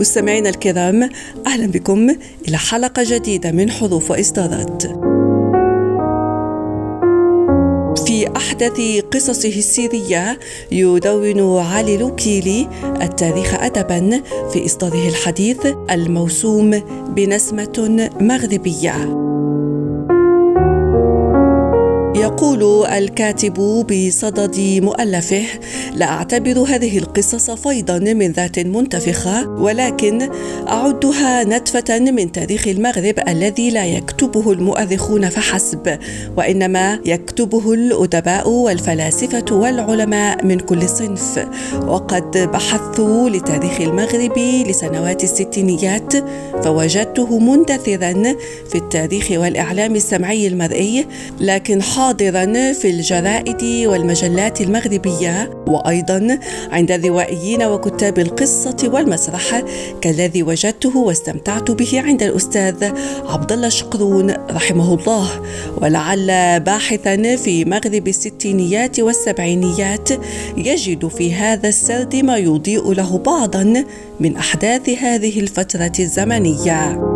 مستمعينا الكرام أهلا بكم إلى حلقة جديدة من حروف وإصدارات. في أحدث قصصه السيرية يدون علي لوكيلي التاريخ ادبا في إصداره الحديث الموسوم بنسمة مغربية. يقول الكاتب بصدد مؤلفه لا أعتبر هذه القصص فيضا من ذات منتفخة ولكن أعدها نتفة من تاريخ المغرب الذي لا يكتبه المؤرخون فحسب وإنما يكتبه الأدباء والفلاسفة والعلماء من كل صنف. وقد بحثت لتاريخ المغرب لسنوات الستينيات فوجدته مندثرا في التاريخ والإعلام السمعي المرئي لكن حاضرا في الجرائد والمجلات المغربية. وأيضا عند الروائيين وكتاب القصة والمسرح كالذي وجدته واستمتعت به عند الأستاذ عبد الله شقرون رحمه الله. ولعل باحثا في مغرب الستينيات والسبعينيات يجد في هذا السرد ما يضيء له بعضا من أحداث هذه الفترة الزمنية.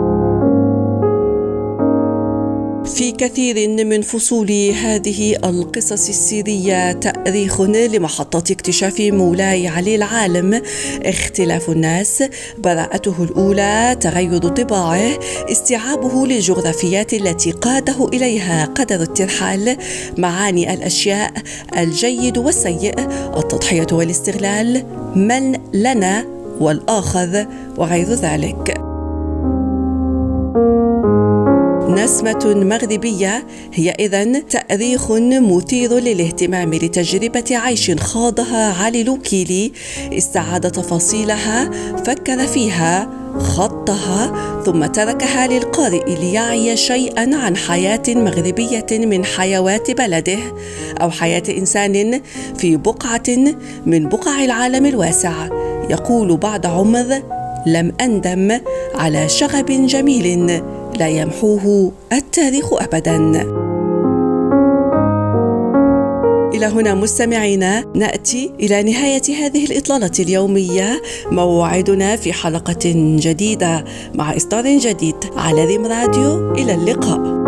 في كثير من فصول هذه القصص السيرية تأريخ لمحطة اكتشاف مولاي علي العالم. اختلاف الناس براءته الأولى تغير طباعه استيعابه للجغرافيات التي قاده إليها قدر الترحال معاني الأشياء الجيد والسيء التضحية والاستغلال من لنا؟ والآخر وغير ذلك. نسمة مغربية هي إذا تأريخ مثير للاهتمام لتجربة عيش خاضها علي لوكيلي استعاد تفاصيلها فكر فيها خطها ثم تركها للقارئ ليعي شيئا عن حياة مغربية من حيوات بلده أو حياة إنسان في بقعة من بقع العالم الواسع. يقول بعد عمر لم أندم على شغب جميل لا يمحوه التاريخ ابدا. إلى هنا مستمعينا نأتي إلى نهاية هذه الإطلالة اليومية. موعدنا في حلقة جديدة مع إصدار جديد على ريم راديو. إلى اللقاء.